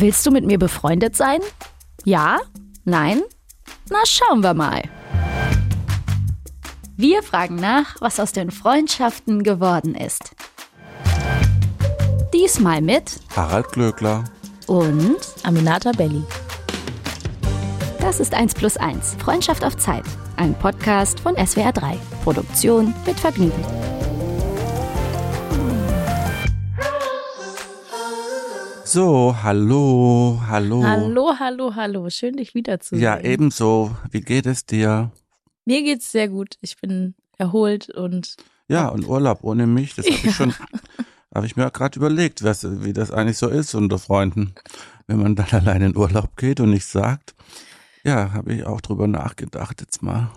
Willst du mit mir befreundet sein? Ja? Nein? Na, schauen wir mal. Wir fragen nach, was aus den Freundschaften geworden ist. Diesmal mit Harald Glöckler. und Aminata Belli. das ist 1 plus 1, Freundschaft auf Zeit. Ein Podcast von SWR 3. Produktion mit Vergnügen. So, hallo, hallo. Hallo, hallo, hallo. Schön, dich wiederzusehen. Ja, ebenso. Wie geht es dir? Mir geht's sehr gut. Ich bin erholt und Ja, und Urlaub ohne mich, das habe ich schon, habe ich mir gerade überlegt, was, wie das eigentlich so ist unter Freunden, wenn man dann allein in Urlaub geht und nichts sagt. Ja, habe ich auch drüber nachgedacht jetzt mal.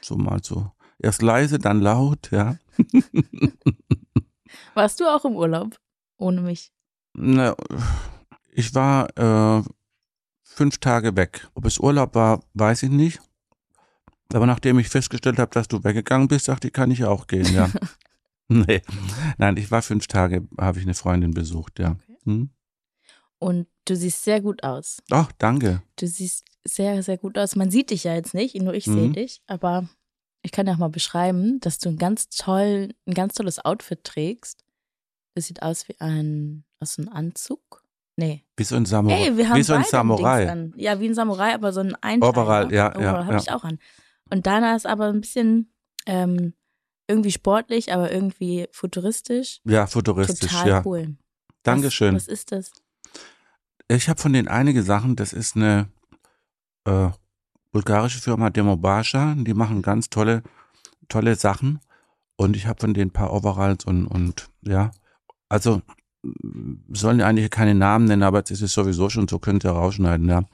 So mal so. Erst leise, dann laut, ja. warst du auch im Urlaub ohne mich? Na, ich war äh, fünf Tage weg. Ob es Urlaub war, weiß ich nicht. Aber nachdem ich festgestellt habe, dass du weggegangen bist, dachte ich, kann ich auch gehen, ja. nee. Nein, ich war fünf Tage, habe ich eine Freundin besucht, ja. Hm? Und du siehst sehr gut aus. Ach, danke. Du siehst sehr, sehr gut aus. Man sieht dich ja jetzt nicht, nur ich sehe Mhm. dich, aber ich kann dir auch mal beschreiben, dass du ein ganz toll, ein ganz tolles Outfit trägst. Das sieht aus wie ein, aus einem Anzug. Nee. Wie so ein Samurai. Ey, wir haben wie so ein Samurai. Ja, wie ein Samurai, aber so ein Einteiler. Overall, ja, ja, Overall habe ja. ich auch an. Und deiner ist aber ein bisschen ähm, irgendwie sportlich, aber irgendwie futuristisch. Ja, futuristisch, Total ja. cool. Dankeschön. Was, was ist das? Ich habe von denen einige Sachen, das ist eine äh, bulgarische Firma Demobasha, die machen ganz tolle, tolle Sachen. Und ich habe von denen ein paar Overalls und, und ja, also sollen eigentlich keine Namen nennen, aber jetzt ist es sowieso schon so, könnt ihr rausschneiden, ja.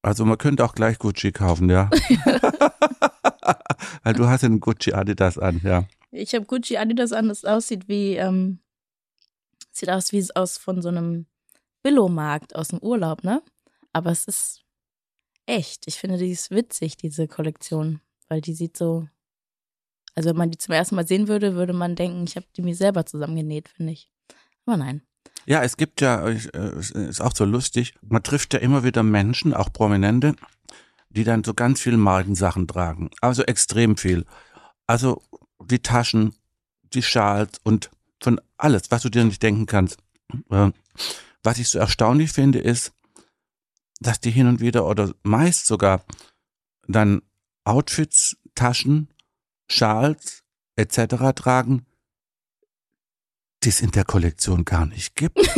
Also man könnte auch gleich Gucci kaufen, ja. Weil du hast einen Gucci Adidas an, ja. Ich habe Gucci Adidas an, das aussieht wie, ähm, sieht aus wie es aus von so einem Billo-Markt aus dem Urlaub, ne? Aber es ist echt. Ich finde, die ist witzig, diese Kollektion, weil die sieht so, also wenn man die zum ersten Mal sehen würde, würde man denken, ich habe die mir selber zusammengenäht, finde ich. Aber nein. Ja, es gibt ja, äh, es ist auch so lustig, man trifft ja immer wieder Menschen, auch Prominente, die dann so ganz viel Markensachen tragen. Also extrem viel. Also die Taschen, die Schals und von alles, was du dir nicht denken kannst. Äh, Was ich so erstaunlich finde, ist, dass die hin und wieder oder meist sogar dann Outfits, Taschen, Schals etc. tragen, die es in der Kollektion gar nicht gibt.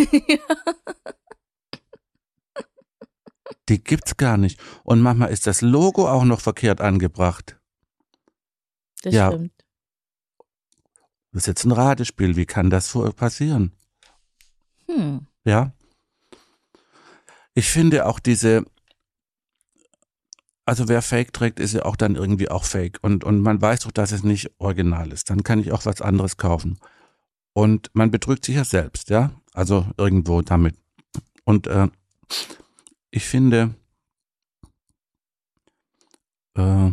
Die gibt's gar nicht. Und manchmal ist das Logo auch noch verkehrt angebracht. Das Ja. stimmt. Das ist jetzt ein Ratespiel. Wie kann das passieren? Hm. Ja. Ich finde auch diese, also wer Fake trägt, ist ja auch dann irgendwie auch Fake. Und, und man weiß doch, dass es nicht original ist. Dann kann ich auch was anderes kaufen. Und man betrügt sich ja selbst, ja. Also irgendwo damit. Und äh, ich finde, äh,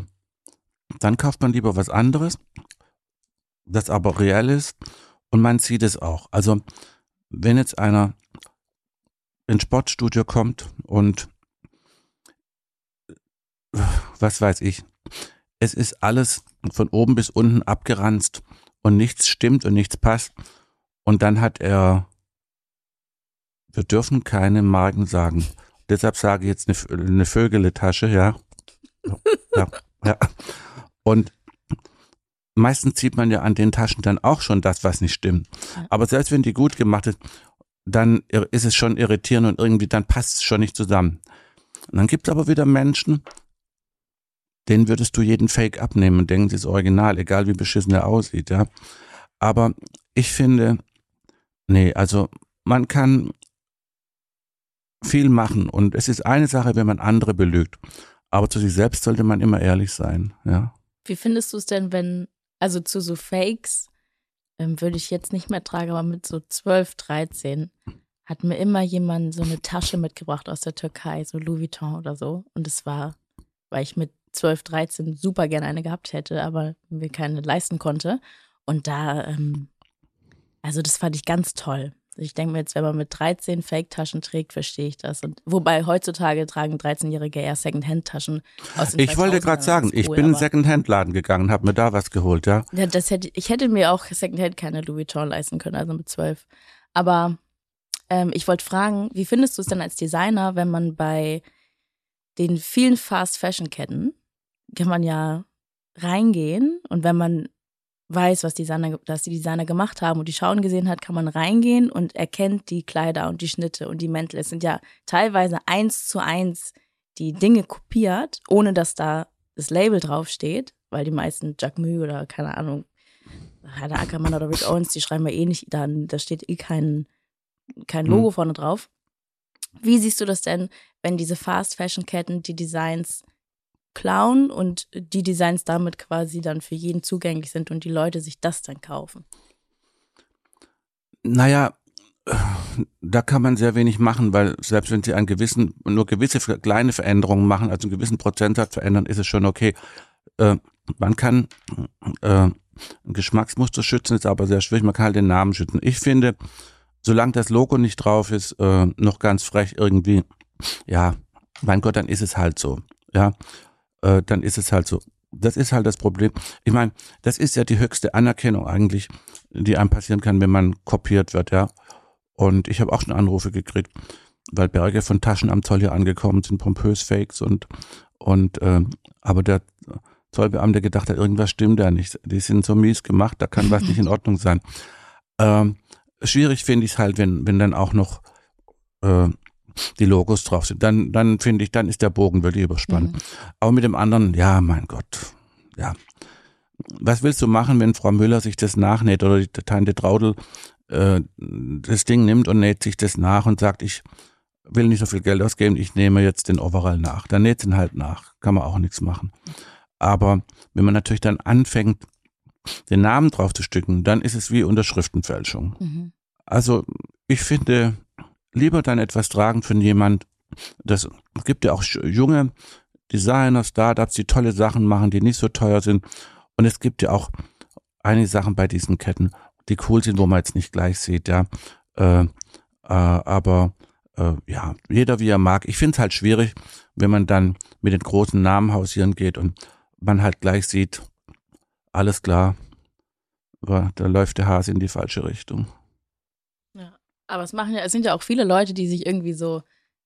dann kauft man lieber was anderes, das aber real ist. Und man sieht es auch. Also wenn jetzt einer ins Sportstudio kommt und äh, was weiß ich, es ist alles von oben bis unten abgeranzt und nichts stimmt und nichts passt und dann hat er, wir dürfen keine Marken sagen. Deshalb sage ich jetzt eine, eine Vögeletasche, ja. ja, ja. Und meistens sieht man ja an den Taschen dann auch schon das, was nicht stimmt. Aber selbst wenn die gut gemacht ist, dann ist es schon irritierend und irgendwie dann passt es schon nicht zusammen. Und dann gibt es aber wieder Menschen, denen würdest du jeden Fake abnehmen und denken, das ist original, egal wie beschissen er aussieht, ja. Aber ich finde, nee, also man kann viel machen und es ist eine Sache, wenn man andere belügt. Aber zu sich selbst sollte man immer ehrlich sein, ja. Wie findest du es denn, wenn, also zu so Fakes, ähm, würde ich jetzt nicht mehr tragen, aber mit so 12, 13 hat mir immer jemand so eine Tasche mitgebracht aus der Türkei, so Louis Vuitton oder so. Und es war, weil ich mit 12, 13 super gerne eine gehabt hätte, aber mir keine leisten konnte. Und da, ähm, also das fand ich ganz toll. Ich denke mir jetzt, wenn man mit 13 Fake-Taschen trägt, verstehe ich das. Und wobei heutzutage tragen 13-Jährige eher Second-Hand-Taschen Ich wollte 2000ern, gerade sagen, ist ich cool, bin in einen Second-Hand-Laden gegangen, habe mir da was geholt, ja. Ja, das hätte, ich hätte mir auch Secondhand keine Louis Vuitton leisten können, also mit zwölf. Aber ähm, ich wollte fragen, wie findest du es denn als Designer, wenn man bei den vielen Fast-Fashion-Ketten kann man ja reingehen und wenn man weiß, was, Designer, was die Designer gemacht haben und die Schauen gesehen hat, kann man reingehen und erkennt die Kleider und die Schnitte und die Mäntel. Es sind ja teilweise eins zu eins die Dinge kopiert, ohne dass da das Label draufsteht, weil die meisten Jacquemus oder keine Ahnung, Heide Ackermann oder Rick Owens, die schreiben ja eh nicht, dann, da steht eh kein, kein Logo Hm. vorne drauf. Wie siehst du das denn, wenn diese Fast-Fashion-Ketten die Designs klauen und die Designs damit quasi dann für jeden zugänglich sind und die Leute sich das dann kaufen? Naja, da kann man sehr wenig machen, weil selbst wenn sie einen gewissen, nur gewisse kleine Veränderungen machen, also einen gewissen Prozentsatz verändern, ist es schon okay. Äh, man kann äh, ein Geschmacksmuster schützen, ist aber sehr schwierig, man kann halt den Namen schützen. Ich finde, solange das Logo nicht drauf ist, äh, noch ganz frech irgendwie, ja, mein Gott, dann ist es halt so. Ja, äh, dann ist es halt so. Das ist halt das Problem. Ich meine, das ist ja die höchste Anerkennung eigentlich, die einem passieren kann, wenn man kopiert wird, ja. Und ich habe auch schon Anrufe gekriegt, weil Berge von Taschen am Zoll hier angekommen sind, pompös Fakes und und ähm, aber der Zollbeamte gedacht hat, irgendwas stimmt da nicht. Die sind so mies gemacht, da kann was nicht in Ordnung sein. Ähm, schwierig finde ich es halt, wenn wenn dann auch noch äh, die Logos drauf sind. Dann dann finde ich, dann ist der Bogen wirklich überspannt. Mhm. Aber mit dem anderen, ja, mein Gott, ja. Was willst du machen, wenn Frau Müller sich das nachnäht oder die Tante Traudel äh, das Ding nimmt und näht sich das nach und sagt, ich will nicht so viel Geld ausgeben, ich nehme jetzt den Overall nach. Dann näht ihn halt nach, kann man auch nichts machen. Aber wenn man natürlich dann anfängt, den Namen drauf zu stücken, dann ist es wie Unterschriftenfälschung. Mhm. Also ich finde, lieber dann etwas tragen von jemand, das gibt ja auch junge Designer, Startups, die tolle Sachen machen, die nicht so teuer sind. Und es gibt ja auch einige Sachen bei diesen Ketten, die cool sind, wo man jetzt nicht gleich sieht, ja. Äh, äh, aber äh, ja, jeder wie er mag. Ich finde es halt schwierig, wenn man dann mit den großen Namen hausieren geht und man halt gleich sieht, alles klar, da läuft der Hase in die falsche Richtung. Aber es machen ja, es sind ja auch viele Leute, die sich irgendwie so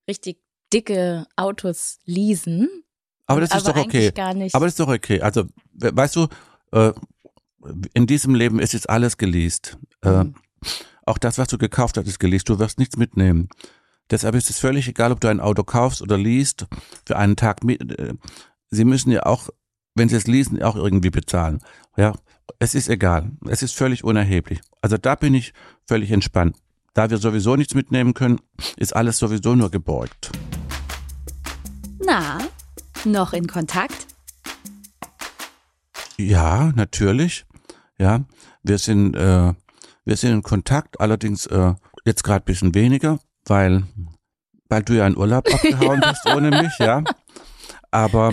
richtig dicke Autos leasen. Aber das ist aber doch okay. Aber das ist doch okay. Also, we- weißt du, äh, in diesem Leben ist jetzt alles geleast. Äh, Mhm. auch das, was du gekauft hast, ist geleast. Du wirst nichts mitnehmen. Deshalb ist es völlig egal, ob du ein Auto kaufst oder liest für einen Tag äh, Sie müssen ja auch, wenn sie es leasen, auch irgendwie bezahlen. Ja, es ist egal. Es ist völlig unerheblich. Also da bin ich völlig entspannt. Da wir sowieso nichts mitnehmen können, ist alles sowieso nur geborgt. Na, noch in Kontakt? Ja, natürlich. Ja, wir sind, äh, wir sind in Kontakt, allerdings äh, jetzt gerade ein bisschen weniger, weil, weil du ja in Urlaub abgehauen bist ohne mich, ja. Aber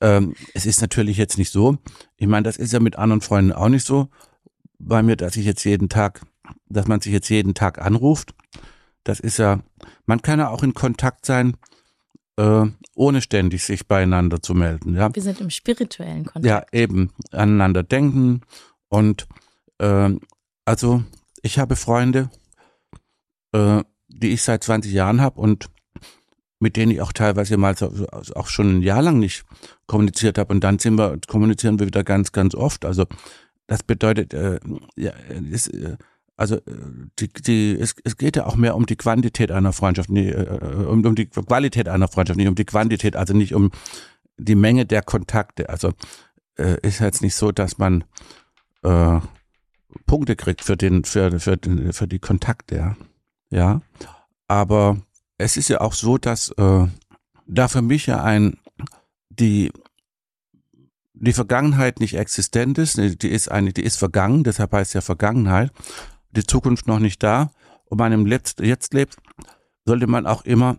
ähm, es ist natürlich jetzt nicht so. Ich meine, das ist ja mit anderen Freunden auch nicht so. Bei mir, dass ich jetzt jeden Tag, dass man sich jetzt jeden Tag anruft. Das ist ja, man kann ja auch in Kontakt sein, äh, ohne ständig sich beieinander zu melden, ja. Wir sind im spirituellen Kontakt. Ja, eben aneinander denken und ähm, also ich habe Freunde, äh, die ich seit 20 Jahren habe und mit denen ich auch teilweise mal so, so- auch schon ein Jahr lang nicht kommuniziert habe und dann sind wir kommunizieren wir wieder ganz ganz oft. Also das bedeutet äh, ja ist, äh, also äh, die, die, es, es geht ja auch mehr um die Quantität einer Freundschaft, nie, äh, um, um die Qualität einer Freundschaft, nicht um die Quantität, also nicht um die Menge der Kontakte. Also äh, ist jetzt nicht so, dass man äh, Punkte kriegt für den, für, für, den, für die Kontakte, ja. ja. Aber es ist ja auch so, dass äh, da für mich ja ein die die Vergangenheit nicht existent ist, die ist eigentlich, die ist vergangen, deshalb heißt ja Vergangenheit, die Zukunft noch nicht da und man im Letzt, jetzt lebt, sollte man auch immer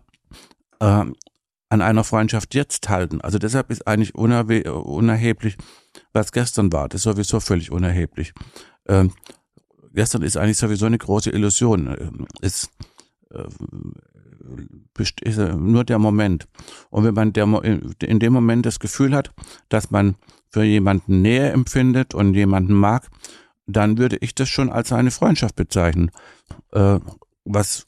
ähm, an einer Freundschaft jetzt halten. Also deshalb ist eigentlich unerheblich, was gestern war. Das ist sowieso völlig unerheblich. Ähm, gestern ist eigentlich sowieso eine große Illusion. Ist, äh, ist nur der Moment. Und wenn man der, in dem Moment das Gefühl hat, dass man für jemanden Nähe empfindet und jemanden mag, dann würde ich das schon als eine Freundschaft bezeichnen. Äh, was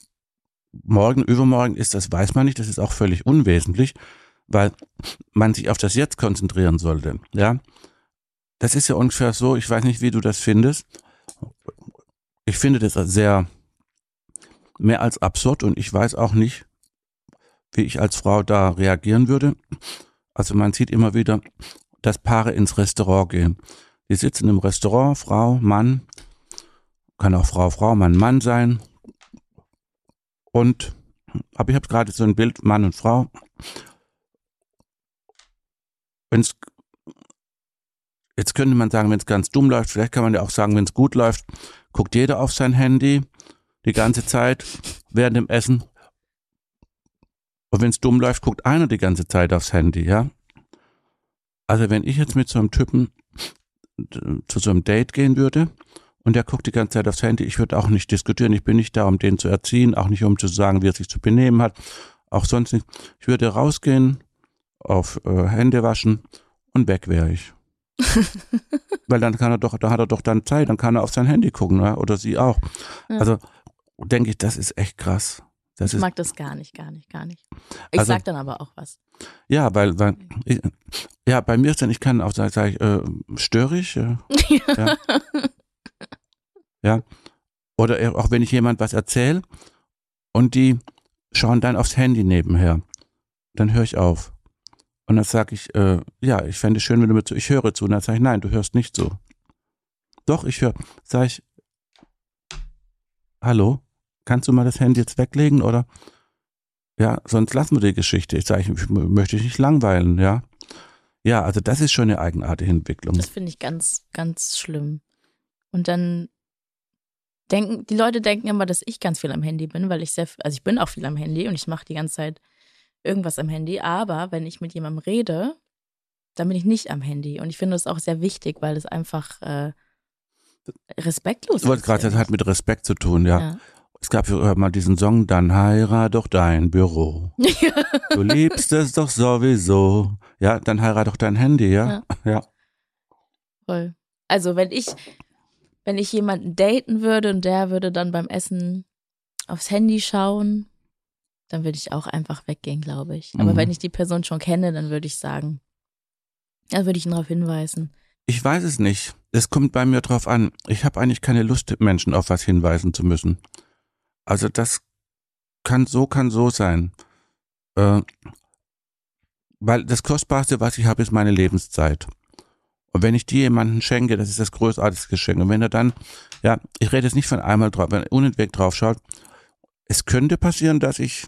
morgen, übermorgen ist, das weiß man nicht, das ist auch völlig unwesentlich, weil man sich auf das Jetzt konzentrieren sollte. Ja, das ist ja ungefähr so, ich weiß nicht, wie du das findest. Ich finde das sehr mehr als absurd und ich weiß auch nicht, wie ich als Frau da reagieren würde. Also man sieht immer wieder, dass Paare ins Restaurant gehen. Die sitzen im Restaurant, Frau, Mann, kann auch Frau, Frau, Mann, Mann sein. Und, aber ich habe gerade so ein Bild, Mann und Frau. Wenn's, jetzt könnte man sagen, wenn es ganz dumm läuft, vielleicht kann man ja auch sagen, wenn es gut läuft, guckt jeder auf sein Handy die ganze Zeit während dem Essen. Und wenn es dumm läuft, guckt einer die ganze Zeit aufs Handy, ja. Also wenn ich jetzt mit so einem Typen zu so einem Date gehen würde und der guckt die ganze Zeit aufs Handy, ich würde auch nicht diskutieren, ich bin nicht da, um den zu erziehen, auch nicht um zu sagen, wie er sich zu benehmen hat, auch sonst nicht. Ich würde rausgehen, auf äh, Hände waschen und weg wäre ich. Weil dann kann er doch, da hat er doch dann Zeit, dann kann er auf sein Handy gucken, ne? oder sie auch. Ja. Also denke ich, das ist echt krass. Das ich mag das gar nicht, gar nicht, gar nicht. Ich also, sag dann aber auch was. Ja, weil, weil ich, ja, bei mir ist dann, ich kann auch sagen, sag ich, äh, störig. Äh, ja. ja. Oder auch wenn ich jemand was erzähle und die schauen dann aufs Handy nebenher, dann höre ich auf. Und dann sage ich, äh, ja, ich fände es schön, wenn du mir zu, ich höre zu. Und dann sage ich, nein, du hörst nicht zu. Doch, ich höre. Sag ich, hallo? Kannst du mal das Handy jetzt weglegen oder ja, sonst lassen wir die Geschichte. Ich sage, ich möchte dich nicht langweilen, ja. Ja, also das ist schon eine eigenartige Entwicklung. Das finde ich ganz, ganz schlimm. Und dann denken, die Leute denken immer, dass ich ganz viel am Handy bin, weil ich sehr, also ich bin auch viel am Handy und ich mache die ganze Zeit irgendwas am Handy, aber wenn ich mit jemandem rede, dann bin ich nicht am Handy. Und ich finde das auch sehr wichtig, weil es einfach äh, respektlos ist. Ich wollte gerade, das hat mit Respekt zu tun, ja. ja. Es gab ja mal diesen Song, dann heirat doch dein Büro. du liebst es doch sowieso. Ja, dann heirat doch dein Handy, ja? Ja. ja. Voll. Also, wenn ich, wenn ich jemanden daten würde und der würde dann beim Essen aufs Handy schauen, dann würde ich auch einfach weggehen, glaube ich. Aber mhm. wenn ich die Person schon kenne, dann würde ich sagen, dann würde ich ihn darauf hinweisen. Ich weiß es nicht. Es kommt bei mir drauf an. Ich habe eigentlich keine Lust, Menschen auf was hinweisen zu müssen. Also das kann so, kann so sein. Äh, weil das Kostbarste, was ich habe, ist meine Lebenszeit. Und wenn ich die jemanden schenke, das ist das großartigste Geschenk. Und wenn er dann, ja, ich rede jetzt nicht von einmal drauf, wenn er unentwegt drauf schaut, es könnte passieren, dass ich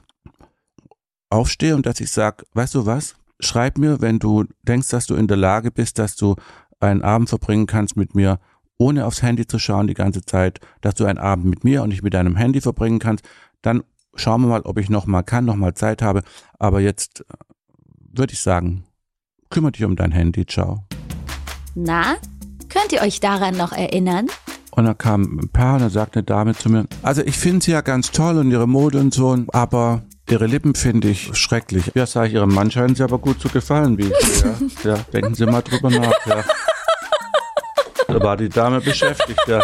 aufstehe und dass ich sage, weißt du was, schreib mir, wenn du denkst, dass du in der Lage bist, dass du einen Abend verbringen kannst mit mir, ohne aufs Handy zu schauen die ganze Zeit, dass du einen Abend mit mir und nicht mit deinem Handy verbringen kannst, dann schauen wir mal, ob ich noch mal kann, noch mal Zeit habe. Aber jetzt äh, würde ich sagen, kümmere dich um dein Handy, ciao. Na, könnt ihr euch daran noch erinnern? Und dann kam ein Paar und dann sagte eine Dame zu mir, also ich finde sie ja ganz toll und ihre Mode und so, aber ihre Lippen finde ich schrecklich. Ja, sage ich, ihrem Mann scheinen sie aber gut zu gefallen, wie ich sehe. Ja, denken Sie mal drüber nach, ja. Da war die Dame beschäftigt, ja.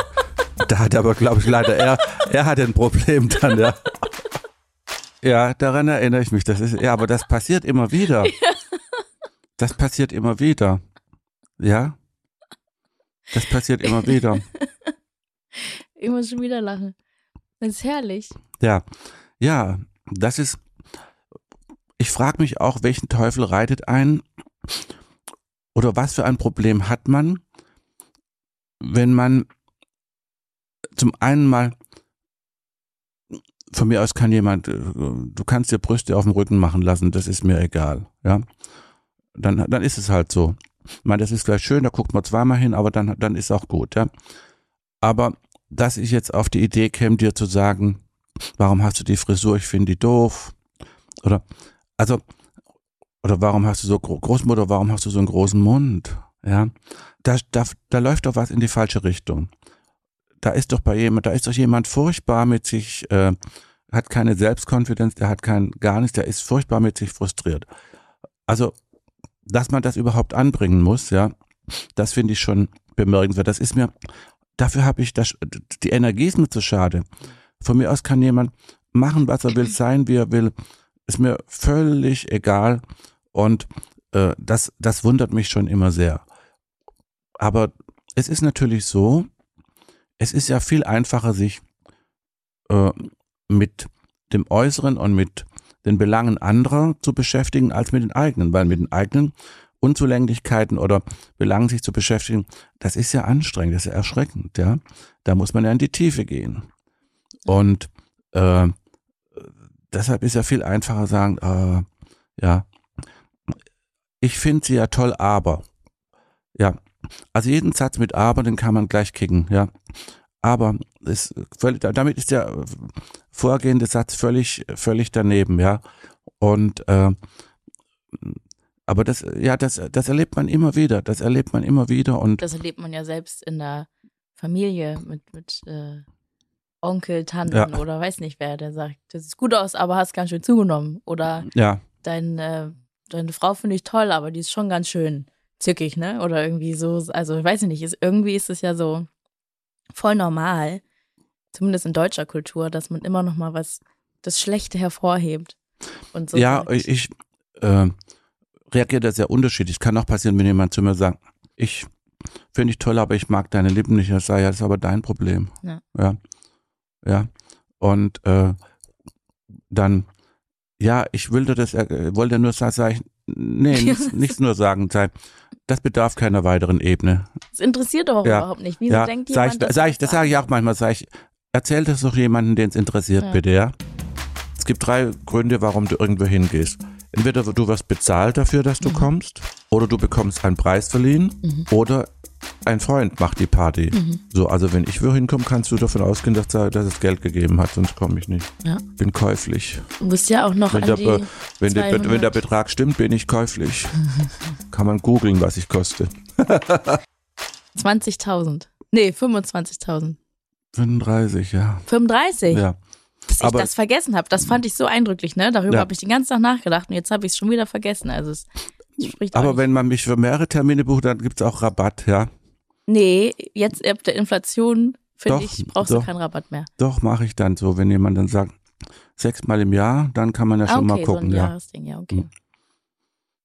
Da hat aber, glaube ich, leider er, er hatte ein Problem dann, ja. Ja, daran erinnere ich mich. Das ist, ja, aber das passiert immer wieder. Das passiert immer wieder. Ja? Das passiert immer wieder. Ich muss schon wieder lachen. Das ist herrlich. Ja, ja, das ist. Ich frage mich auch, welchen Teufel reitet ein oder was für ein Problem hat man, wenn man zum einen mal von mir aus kann jemand, äh, du kannst dir Brüste auf dem Rücken machen lassen, das ist mir egal, ja. Dann, dann ist es halt so. Ich meine, das ist vielleicht schön, da guckt man zweimal hin, aber dann, dann ist auch gut, ja. Aber, dass ich jetzt auf die Idee käme, dir zu sagen, warum hast du die Frisur, ich finde die doof, oder, also, oder warum hast du so, Großmutter, warum hast du so einen großen Mund, ja da, da, da läuft doch was in die falsche Richtung. da ist doch bei jemand, da ist doch jemand furchtbar mit sich, äh, hat keine Selbstkonfidenz, der hat kein gar nichts, der ist furchtbar mit sich frustriert. Also, dass man das überhaupt anbringen muss, ja, das finde ich schon bemerkenswert. Das ist mir, dafür habe ich das, die Energie ist mir zu schade. Von mir aus kann jemand machen, was er will, sein, wie er will. Ist mir völlig egal. Und äh, das, das wundert mich schon immer sehr. Aber es ist natürlich so, es ist ja viel einfacher, sich äh, mit dem Äußeren und mit den Belangen anderer zu beschäftigen, als mit den eigenen, weil mit den eigenen Unzulänglichkeiten oder Belangen sich zu beschäftigen, das ist ja anstrengend, das ist ja erschreckend, ja. Da muss man ja in die Tiefe gehen. Und äh, deshalb ist ja viel einfacher sagen, äh, ja, ich finde sie ja toll, aber. Ja, also jeden Satz mit aber, den kann man gleich kicken, ja. Aber ist völlig, damit ist der vorgehende Satz völlig, völlig daneben, ja. Und äh, aber das, ja, das, das erlebt man immer wieder. Das erlebt man immer wieder und Das erlebt man ja selbst in der Familie mit, mit äh, Onkel, Tanten Ja. oder weiß nicht wer, der sagt, das sieht gut aus, aber hast ganz schön zugenommen. Oder ja, dein, äh, deine Frau finde ich toll, aber die ist schon ganz schön zickig, ne? Oder irgendwie so, also ich weiß nicht, ist, irgendwie ist es ja so voll normal, zumindest in deutscher Kultur, dass man immer noch mal was, das Schlechte hervorhebt. Und so ja, sagt, ich, ich äh, reagiere da sehr unterschiedlich. Kann auch passieren, wenn jemand zu mir sagt, ich finde ich toll, aber ich mag deine Lippen nicht. Das sei ja, das ist aber dein Problem. Ja. Ja. ja. Und äh, dann, ja, ich wollte das, äh, wollte nur sagen, sag ich, nee, nichts, nichts nur sagen, sei, das bedarf keiner weiteren Ebene. Das interessiert doch Ja. überhaupt nicht. Wieso ja, denkt sag jemand, ich, sag ich, das sage ich auch manchmal, sag ich, erzähl das doch jemandem, den es interessiert, Ja. bitte, ja. Es gibt drei Gründe, warum du irgendwo hingehst. Entweder du wirst bezahlt dafür, dass du kommst, oder du bekommst einen Preis verliehen, Mhm. oder ein Freund macht die Party. So, also wenn ich wo hinkomme, kannst du davon ausgehen, dass, da, dass es Geld gegeben hat, sonst komme ich nicht. Ja. Bin käuflich. Du musst ja auch noch Wenn der, die Be- wenn, der, wenn der 200 Betrag stimmt, bin ich käuflich. Kann man googeln, was ich koste. 20.000. Nee, 25.000. 35, ja. 35? Ja. Dass ich Aber- das vergessen habe. Das fand ich so eindrücklich, ne? Darüber Ja. habe ich den ganzen Tag nachgedacht und jetzt habe ich es schon wieder vergessen. Also es spricht Aber wenn man mich für mehrere Termine bucht, dann gibt's auch Rabatt, ja. Nee, jetzt ab der Inflation, finde ich, brauchst doch. du keinen Rabatt mehr. Doch, mache ich dann so. Wenn jemand dann sagt, sechsmal im Jahr, dann kann man ja Ah, schon okay, mal so gucken, ein ja. Jahresding, ja, okay.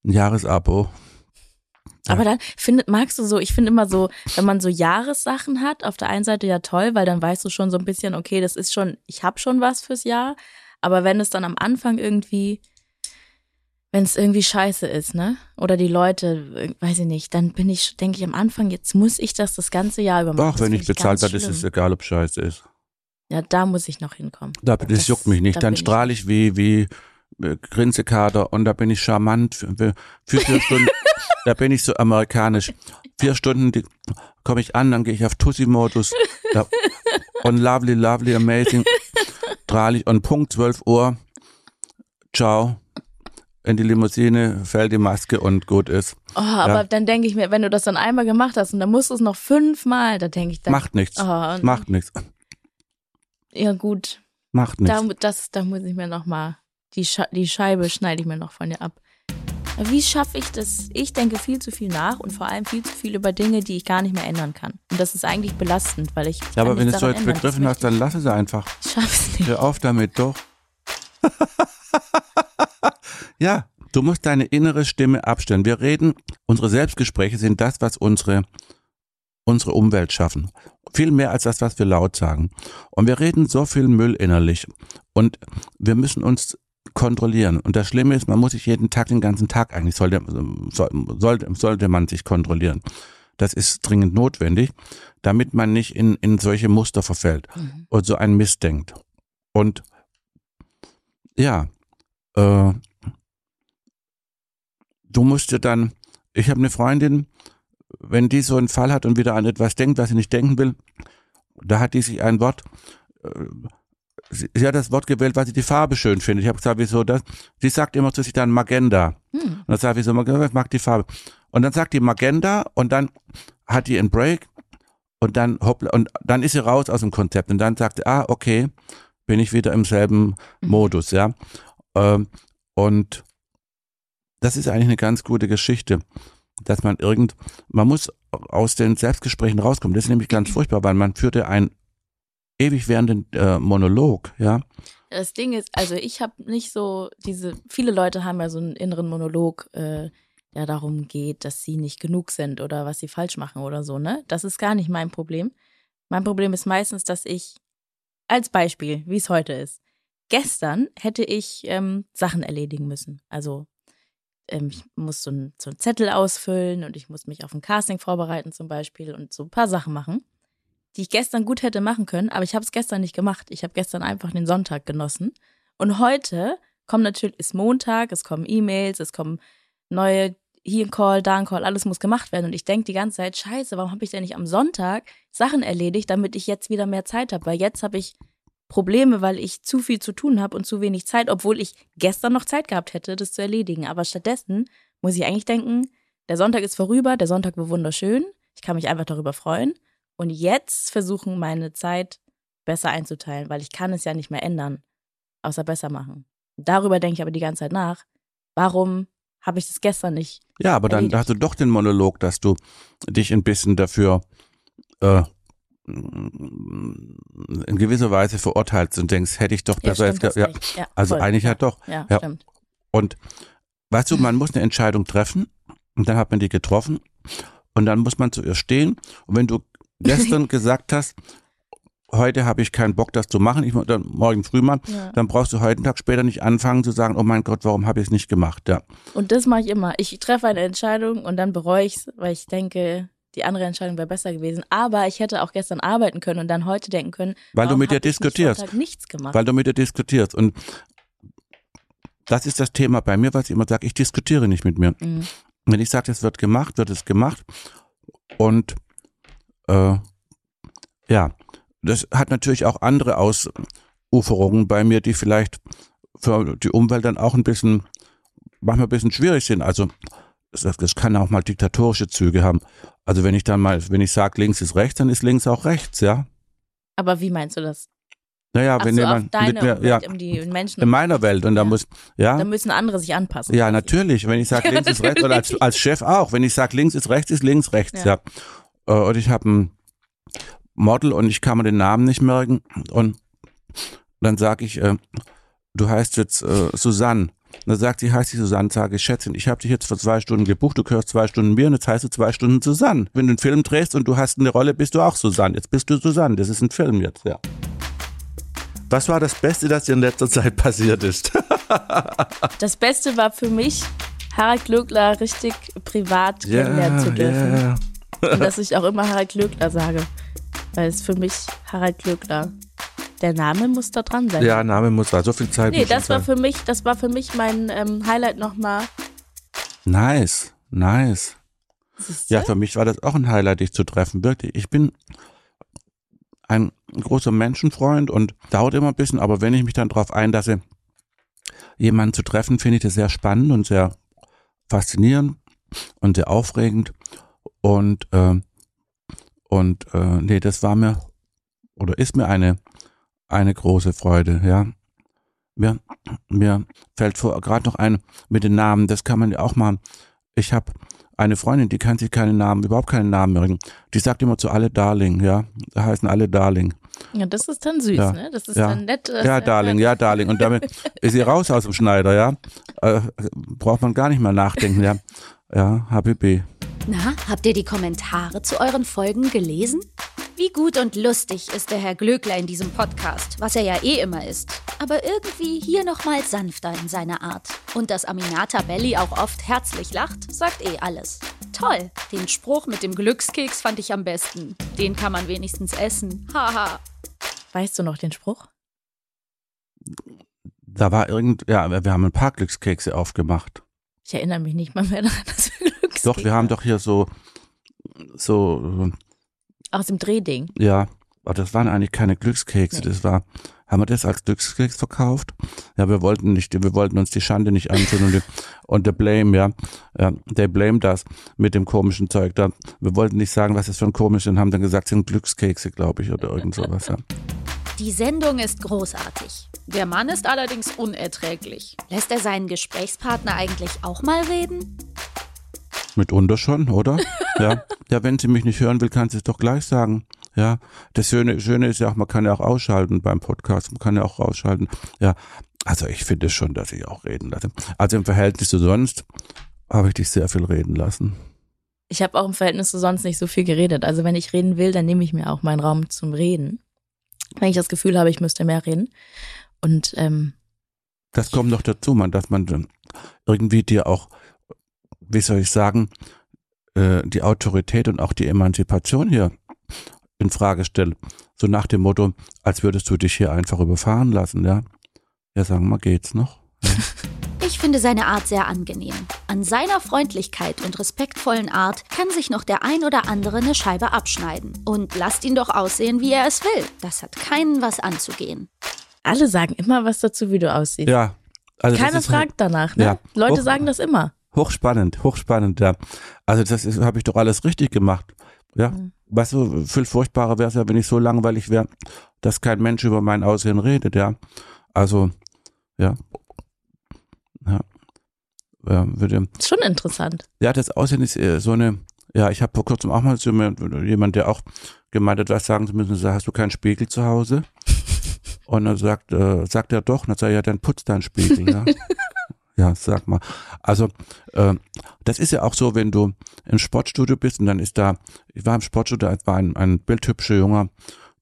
Ein Jahresabo. Ja. Aber dann findet, magst du so, ich finde immer so, wenn man so Jahressachen hat, auf der einen Seite ja toll, weil dann weißt du schon so ein bisschen, okay, das ist schon, ich habe schon was fürs Jahr. Aber wenn es dann am Anfang irgendwie, wenn es irgendwie scheiße ist, ne? Oder die Leute, äh, weiß ich nicht, dann bin ich, denke ich am Anfang, jetzt muss ich das das ganze Jahr über machen. Doch, wenn ich bezahlt werde, ist es egal, ob scheiße ist. Ja, da muss ich noch hinkommen. Da, das, Das- juckt mich nicht. da Dann strahle ich wie, wie äh, Grinsekater und da bin ich charmant für, für vier Stunden. da bin ich so amerikanisch. Vier Stunden komme ich an, dann gehe ich auf Tussi-Modus. Und lovely, lovely, amazing. Strahle ich und Punkt 12 Uhr. Ciao. In die Limousine fällt die Maske und gut ist. Oh, aber dann denke ich mir, wenn du das dann einmal gemacht hast und dann musst du es noch fünfmal, da denke ich dann. Macht nichts. Oh, Macht nichts. Ja, gut. Macht nichts. Da, das, da muss ich mir noch mal die, Sche die Scheibe schneide ich mir noch von dir ab. Wie schaffe ich das? Ich denke viel zu viel nach und vor allem viel zu viel über Dinge, die ich gar nicht mehr ändern kann. Und das ist eigentlich belastend, weil ich. Ja, aber wenn du es so jetzt begriffen hast, dann lass es einfach. Ich schaff's nicht. Hör auf damit, doch. ja, du musst deine innere Stimme abstellen. Wir reden, unsere Selbstgespräche sind das, was unsere, unsere Umwelt schaffen. Viel mehr als das, was wir laut sagen. Und wir reden so viel Müll innerlich. Und wir müssen uns kontrollieren. Und das Schlimme ist, man muss sich jeden Tag, den ganzen Tag eigentlich, sollte, soll- sollte, sollte man sich kontrollieren. Das ist dringend notwendig, damit man nicht in, in solche Muster verfällt Mhm. und so einen Mist denkt. Und ja, äh, du musst dir dann, ich habe eine Freundin, wenn die so einen Fall hat und wieder an etwas denkt, was sie nicht denken will, da hat die sich ein Wort, äh, sie, sie hat das Wort gewählt, weil sie die Farbe schön findet. Ich habe gesagt, wieso das? Sie sagt immer zu sich dann Magenta. Hm. Und dann sagt sie so, ich mag die Farbe. Und dann sagt die Magenta und dann hat die einen Break Und dann hoppla, und dann ist sie raus aus dem Konzept und dann sagt sie, ah, okay, bin ich wieder im selben Mhm. Modus, ja. Ähm, und das ist eigentlich eine ganz gute Geschichte, dass man irgend, man muss aus den Selbstgesprächen rauskommen. Das ist nämlich ganz furchtbar, weil man führte einen ewig währenden äh, Monolog, ja. Das Ding ist, also ich habe nicht so diese, viele Leute haben ja so einen inneren Monolog, äh, der darum geht, dass sie nicht genug sind oder was sie falsch machen oder so, ne? Das ist gar nicht mein Problem. Mein Problem ist meistens, dass ich, als Beispiel, wie es heute ist, gestern hätte ich ähm, Sachen erledigen müssen. Also ähm, ich muss so, ein, so einen Zettel ausfüllen und ich muss mich auf ein Casting vorbereiten zum Beispiel und so ein paar Sachen machen, die ich gestern gut hätte machen können, aber ich habe es gestern nicht gemacht. Ich habe gestern einfach den Sonntag genossen. Und heute kommt natürlich, ist Montag, es kommen E-Mails, es kommen neue hier ein Call, da ein Call, alles muss gemacht werden. Und ich denke die ganze Zeit, scheiße, warum habe ich denn nicht am Sonntag Sachen erledigt, damit ich jetzt wieder mehr Zeit habe? Weil jetzt habe ich Probleme, weil ich zu viel zu tun habe und zu wenig Zeit, obwohl ich gestern noch Zeit gehabt hätte, das zu erledigen. Aber stattdessen muss ich eigentlich denken, der Sonntag ist vorüber, der Sonntag war wunderschön, ich kann mich einfach darüber freuen. Und jetzt versuchen, meine Zeit besser einzuteilen, weil ich kann es ja nicht mehr ändern, außer besser machen. Darüber denke ich aber die ganze Zeit nach. Warum habe ich das gestern nicht? Ja, aber dann Erledigt. hast du doch den Monolog, dass du dich ein bisschen dafür äh, in gewisser Weise verurteilst und denkst, hätte ich doch Ja, besser stimmt, jetzt. Ja, ja, also voll. eigentlich ja. ja doch. Ja, Ja. stimmt. Und weißt du, man muss eine Entscheidung treffen und dann hat man die getroffen und dann muss man zu ihr stehen. Und wenn du gestern gesagt hast, heute habe ich keinen Bock, das zu machen, ich muss dann morgen früh mal, Ja. dann brauchst du heute einen Tag später nicht anfangen zu sagen, oh mein Gott, warum habe ich es nicht gemacht? Ja. Und das mache ich immer. Ich treffe eine Entscheidung und dann bereue ich es, weil ich denke, die andere Entscheidung wäre besser gewesen. Aber ich hätte auch gestern arbeiten können und dann heute denken können, Weil du mit ihr nicht diskutierst. Sonntag nichts gemacht. weil du mit ihr diskutierst. Und das ist das Thema bei mir, was ich immer sage, ich diskutiere nicht mit mir. Mhm. Wenn ich sage, es wird gemacht, wird es gemacht. Und äh, ja, das hat natürlich auch andere Ausuferungen bei mir, die vielleicht für die Umwelt dann auch ein bisschen, manchmal ein bisschen schwierig sind. Also das, das kann auch mal diktatorische Züge haben. Also wenn ich dann mal, wenn ich sage, links ist rechts, dann ist links auch rechts, ja. Aber wie meinst du das? Naja, Ach wenn so, jemand deine mit mir, ja, die Menschen. in meiner Welt und da Ja. muss, ja, da müssen andere sich anpassen. ja, natürlich. Wenn ich sage, links ist rechts, oder als, als Chef auch. Wenn ich sage, links ist rechts, ist links rechts, ja. Ja. Äh, Und ich habe ein Model und ich kann mir den Namen nicht merken. Und dann sage ich, äh, du heißt jetzt äh, Susanne. Und dann sagt sie, heißt sie Susanne, sage ich, Schätzchen, ich habe dich jetzt für zwei Stunden gebucht, du gehörst zwei Stunden mir und jetzt heißt du zwei Stunden Susanne. Wenn du einen Film drehst und du hast eine Rolle, bist du auch Susanne. Jetzt bist du Susanne, das ist ein Film jetzt, ja. Was war das Beste, das dir in letzter Zeit passiert ist? Das Beste war für mich, Harald Glöckler richtig privat kennenlernen zu dürfen. yeah. Und dass ich auch immer Harald Glöckler sage. Weil es für mich Harald Glöckler. Der Name muss da dran sein. Ja, Name muss da, so viel Zeit Nee, das war sein. für mich, das war für mich mein ähm, Highlight nochmal. Nice, nice. Ja, für mich war das auch ein Highlight, dich zu treffen, wirklich. Ich bin ein großer Menschenfreund und dauert immer ein bisschen, aber wenn ich mich dann darauf einlasse, jemanden zu treffen, finde ich das sehr spannend und sehr faszinierend und sehr aufregend. Und, äh, und äh, nee, das war mir oder ist mir eine, eine große Freude, ja. Mir, mir fällt vor, gerade noch ein mit den Namen, das kann man ja auch mal. Ich habe eine Freundin, die kann sich keinen Namen, überhaupt keinen Namen merken. Die sagt immer zu alle Darling, ja. Da heißen alle Darling. Ja, das ist dann süß, Ja. ne? Das ist Ja. dann nett. Ja, Darling, ja, Darling. Und damit ist sie raus aus dem Schneider, ja. Äh, braucht man gar nicht mehr nachdenken, ja. Ja, HBB. Na, habt ihr die Kommentare zu euren Folgen gelesen? Wie gut und lustig ist der Herr Glöckler in diesem Podcast, was er ja eh immer ist. Aber irgendwie hier nochmal sanfter in seiner Art. Und dass Aminata Belli auch oft herzlich lacht, sagt eh alles. Toll, den Spruch mit dem Glückskeks fand ich am besten. Den kann man wenigstens essen. Haha. Weißt du noch den Spruch? Da war irgend, ja, wir haben ein paar Glückskekse aufgemacht. Ich erinnere mich nicht mal mehr daran, dass wir Glückskeks Doch, wir haben doch hier so, so, Aus dem Drehding. ja, aber das waren eigentlich keine Glückskekse, Nee. das war, haben wir das als Glückskeks verkauft? Ja, wir wollten nicht, wir wollten uns die Schande nicht antun und, die, und der Blame, ja, ja, der Blame das mit dem komischen Zeug da. Wir wollten nicht sagen, was das für ein komisch und haben dann gesagt, es sind Glückskekse, glaube ich, oder irgend sowas, ja. Die Sendung ist großartig. Der Mann ist allerdings unerträglich. Lässt er seinen Gesprächspartner eigentlich auch mal reden? Mitunter schon, oder? ja. Ja, wenn sie mich nicht hören will, kann sie es doch gleich sagen. Ja, das Schöne, Schöne ist ja auch, man kann ja auch ausschalten beim Podcast, man kann ja auch ausschalten. Ja, also ich finde schon, dass ich auch reden lasse. Also im Verhältnis zu sonst habe ich dich sehr viel reden lassen. Ich habe auch im Verhältnis zu sonst nicht so viel geredet. Also wenn ich reden will, dann nehme ich mir auch meinen Raum zum Reden. Wenn ich das Gefühl habe, ich müsste mehr reden. Und ähm, das kommt noch dazu, man, dass man irgendwie dir auch, wie soll ich sagen, äh, die Autorität und auch die Emanzipation hier in Frage stellt. So nach dem Motto, als würdest du dich hier einfach überfahren lassen, ja. Ja, sagen wir, geht's noch? Ja. Ich finde seine Art sehr angenehm. An seiner Freundlichkeit und respektvollen Art kann sich noch der ein oder andere eine Scheibe abschneiden. Und lasst ihn doch aussehen, wie er es will. Das hat keinen was anzugehen. alle sagen immer was dazu, wie du aussiehst. Ja. Also Keiner halt fragt danach, ne? Ja. Leute Hoch- sagen das immer. Hochspannend, hochspannend, ja. Also das habe ich doch alles richtig gemacht. Ja. Mhm. Weißt du, viel furchtbarer wäre es ja, wenn ich so langweilig wäre, dass kein Mensch über mein Aussehen redet, ja. Also, ja. Ja. ja würde, Ist schon interessant. ja, das Aussehen ist äh, so eine, ja, ich habe vor kurzem auch mal zu mir, jemand, der auch gemeint hat, was sagen zu müssen, so, hast du keinen Spiegel zu Hause? Und dann sagt, äh, sagt er doch, und dann sagt er, ja, dann putzt deinen Spiegel, ja. ja, sag mal. Also, äh, das ist ja auch so, wenn du im Sportstudio bist und dann ist da, ich war im Sportstudio, es war ein, ein bildhübscher junger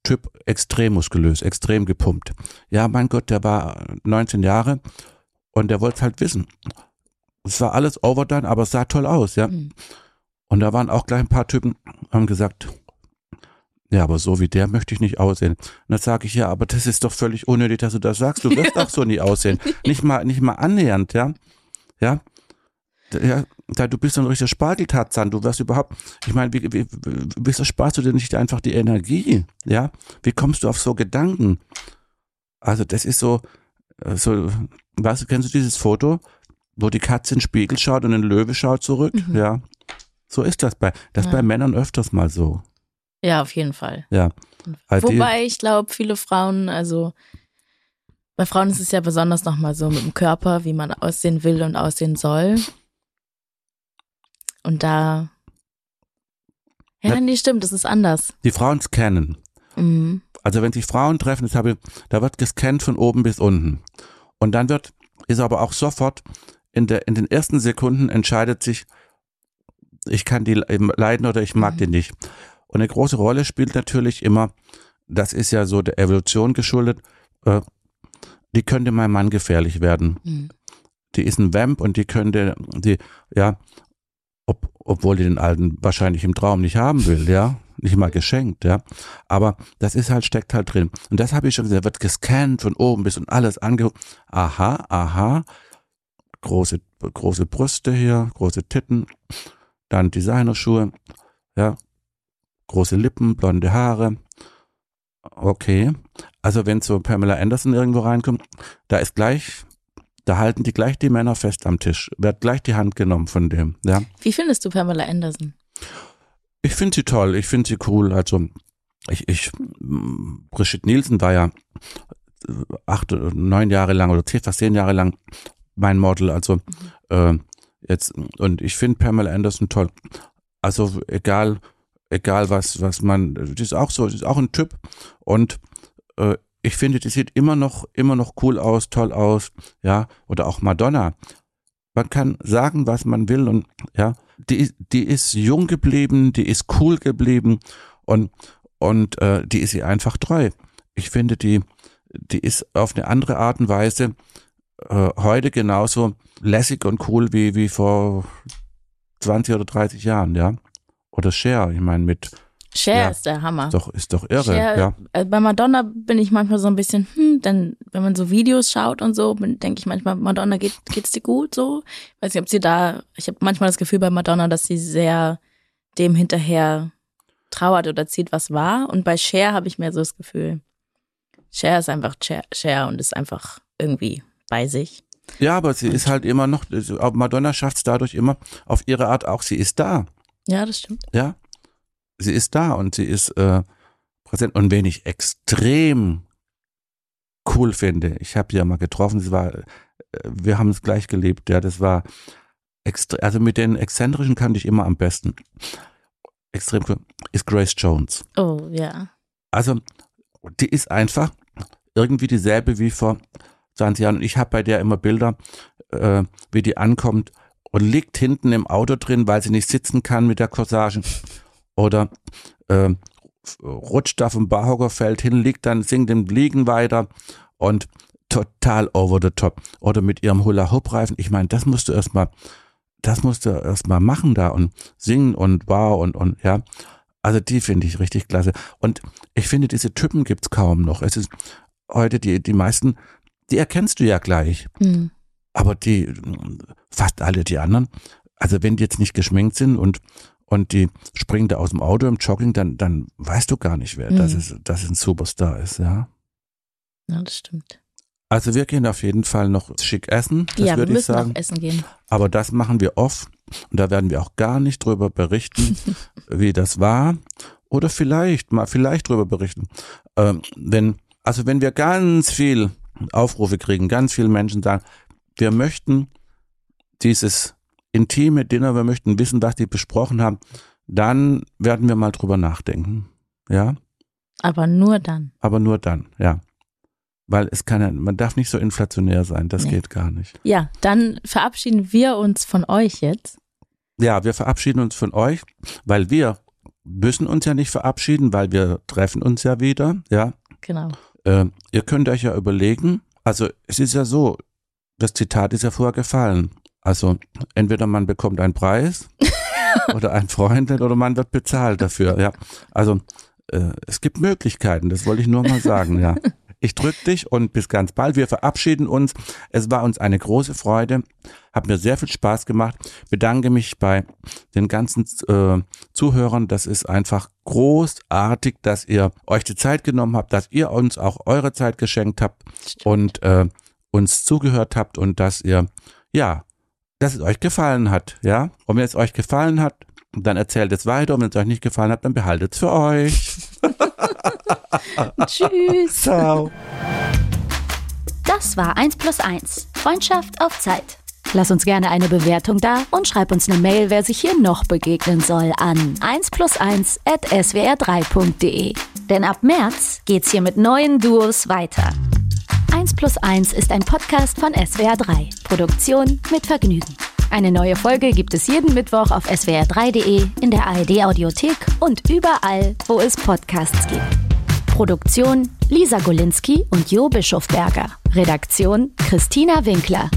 Typ, extrem muskulös, extrem gepumpt. Ja, mein Gott, der war 19 Jahre und der wollte es halt wissen. Es war alles overdone, aber es sah toll aus, ja. Mhm. Und da waren auch gleich ein paar Typen, haben gesagt, ja, aber so wie der möchte ich nicht aussehen. Und dann sage ich, ja, aber das ist doch völlig unnötig, dass du das sagst. Du wirst auch so nie aussehen. Nicht mal, nicht mal annähernd, ja. Ja. Ja, da du bist so ein richtiger Spargeltarzan, du wirst überhaupt, ich meine, wie, wie, wie, wieso sparst du dir nicht einfach die Energie, ja? Wie kommst du auf so Gedanken? Also das ist so, so, weißt du, kennst du dieses Foto, wo die Katze in den Spiegel schaut und ein Löwe schaut zurück? Mhm. Ja. So ist das bei, das Ja. bei Männern öfters mal so. Ja, auf jeden Fall. Ja. Halt Wobei ich glaube, viele Frauen, also bei Frauen ist es ja besonders nochmal so mit dem Körper, wie man aussehen will und aussehen soll. Und da. Ja, Ja. nee, stimmt, das ist anders. Die Frauen scannen. Mhm. Also wenn sich Frauen treffen, das habe ich, da wird gescannt von oben bis unten. Und dann wird, ist aber auch sofort in der, in den ersten Sekunden entscheidet sich, ich kann die leiden oder ich mag Mhm. die nicht. Und eine große Rolle spielt natürlich immer, das ist ja so der Evolution geschuldet, äh, die könnte meinem Mann gefährlich werden. Mhm. Die ist ein Vamp und die könnte, die, ja, ob, obwohl die den Alten wahrscheinlich im Traum nicht haben will, ja, nicht mal geschenkt, ja. Aber das ist halt, steckt halt drin. Und das habe ich schon gesehen, wird gescannt von oben bis und alles angeguckt. Aha, aha, große, große Brüste hier, große Titten, dann Designerschuhe, ja, große Lippen, blonde Haare. Okay. Also wenn so Pamela Anderson irgendwo reinkommt, da ist gleich, da halten die gleich die Männer fest am Tisch, wird gleich die Hand genommen von dem, ja. Wie findest du Pamela Anderson? Ich finde sie toll, ich finde sie cool. Also ich, ich, Brigitte Nielsen war ja äh, acht neun Jahre lang oder zehn, fast zehn Jahre lang mein Model. Also äh, jetzt und ich finde Pamela Anderson toll. Also egal, egal was, was man, die ist auch so, die ist auch ein Typ und äh, ich finde, die sieht immer noch, immer noch cool aus, toll aus, ja, oder auch Madonna. Man kann sagen, was man will und ja, die, ist- die ist jung geblieben, die ist cool geblieben und, und äh, die ist ihr einfach treu. Ich finde, die, die ist auf eine andere Art und Weise äh, heute genauso lässig und cool wie, wie vor 20 oder 30 Jahren, ja. Oder Cher, ich meine, mit, Cher Ja. ist der Hammer. ist doch, ist doch irre, Cher, ja. äh, bei Madonna bin ich manchmal so ein bisschen, hm, denn wenn man so Videos schaut und so, denke ich manchmal, Madonna geht geht's dir gut so? Weiß nicht, ob sie da, ich habe manchmal das Gefühl bei Madonna, dass sie sehr dem hinterher trauert oder zieht, was war. Und bei Cher habe ich mehr so das Gefühl, Cher ist einfach Cher, Cher und ist einfach irgendwie bei sich. Ja, aber sie ist halt immer noch, Madonna schafft es dadurch immer auf ihre Art auch, sie ist da. Ja, das stimmt. Ja, sie ist da und sie ist äh, präsent. Und wen ich extrem cool finde, ich habe sie ja mal getroffen, sie war, äh, wir haben es gleich gelebt, ja, das war extrem, also mit den Exzentrischen kannte ich immer am besten. Extrem cool, ist Grace Jones. Oh, ja. Also, die ist einfach irgendwie dieselbe wie vor 20 Jahren. Und ich habe bei der immer Bilder, äh, wie die ankommt und liegt hinten im Auto drin, weil sie nicht sitzen kann mit der Corsage. Oder äh, rutscht auf dem Barhockerfeld hin, liegt dann, singt im Liegen weiter und total over the top. Oder mit ihrem Hula-Hoop-Reifen. Ich meine, das musst du erstmal, das musst du erstmal machen da und singen und wow und, und, ja. Also die finde ich richtig klasse. Und ich finde, diese Typen gibt's kaum noch. Es ist heute die, die meisten, die erkennst du ja gleich. Hm. Aber die, fast alle die anderen, also wenn die jetzt nicht geschminkt sind und, und die springen da aus dem Auto im Jogging, dann, dann weißt du gar nicht, wer Mhm. das ist, das ein Superstar ist, ja. Ja, das stimmt. Also wir gehen auf jeden Fall noch schick essen, das ja, wir würde ich müssen sagen. auch essen gehen. Aber das machen wir off und da werden wir auch gar nicht drüber berichten, wie das war. Oder vielleicht mal vielleicht drüber berichten. Ähm, wenn, also wenn wir ganz viel Aufrufe kriegen, ganz viele Menschen sagen, wir möchten dieses intime Dinner, wir möchten wissen, was die besprochen haben, dann werden wir mal drüber nachdenken. Ja, Aber nur dann. aber nur dann, ja. Weil es kann ja, man darf nicht so inflationär sein, das Nee. geht gar nicht. Ja, dann verabschieden wir uns von euch jetzt. Ja, wir verabschieden uns von euch, weil wir müssen uns ja nicht verabschieden, weil wir treffen uns ja wieder, ja. Genau. Äh, ihr könnt euch ja überlegen, also es ist ja so, das Zitat ist ja vorher gefallen. Also entweder man bekommt einen Preis oder ein Freund oder man wird bezahlt dafür, ja. Also äh, es gibt Möglichkeiten, das wollte ich nur mal sagen, ja. Ich drück dich und bis ganz bald. Wir verabschieden uns. Es war uns eine große Freude. Hat mir sehr viel Spaß gemacht. Bedanke mich bei den ganzen äh, Zuhörern. Das ist einfach großartig, dass ihr euch die Zeit genommen habt, dass ihr uns auch eure Zeit geschenkt habt und äh, uns zugehört habt und dass ihr, ja, dass es euch gefallen hat, ja. Und wenn es euch gefallen hat, dann erzählt es weiter. Und wenn es euch nicht gefallen hat, dann behaltet es für euch. Tschüss. Ciao. Das war 1 plus 1. Freundschaft auf Zeit. Lass uns gerne eine Bewertung da und schreib uns eine Mail, wer sich hier noch begegnen soll, an 1 plus 1 at swr3.de. Denn ab März geht's hier mit neuen Duos weiter. 1 plus 1 ist ein Podcast von SWR3. Produktion mit Vergnügen. Eine neue Folge gibt es jeden Mittwoch auf swr3.de, in der ARD-Audiothek und überall, wo es Podcasts gibt. Produktion Lisa Golinski und Jo Bischofberger. Redaktion Christina Winkler.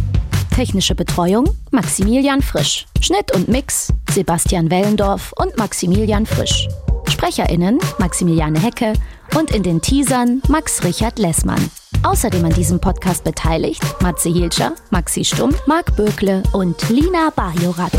Technische Betreuung Maximilian Frisch. Schnitt und Mix Sebastian Wellendorf und Maximilian Frisch. SprecherInnen Maximiliane Hecke und in den Teasern Max Richard Lessmann. Außerdem an diesem Podcast beteiligt Matze Hilscher, Maxi Stumm, Marc Bökle und Lina Bajorat.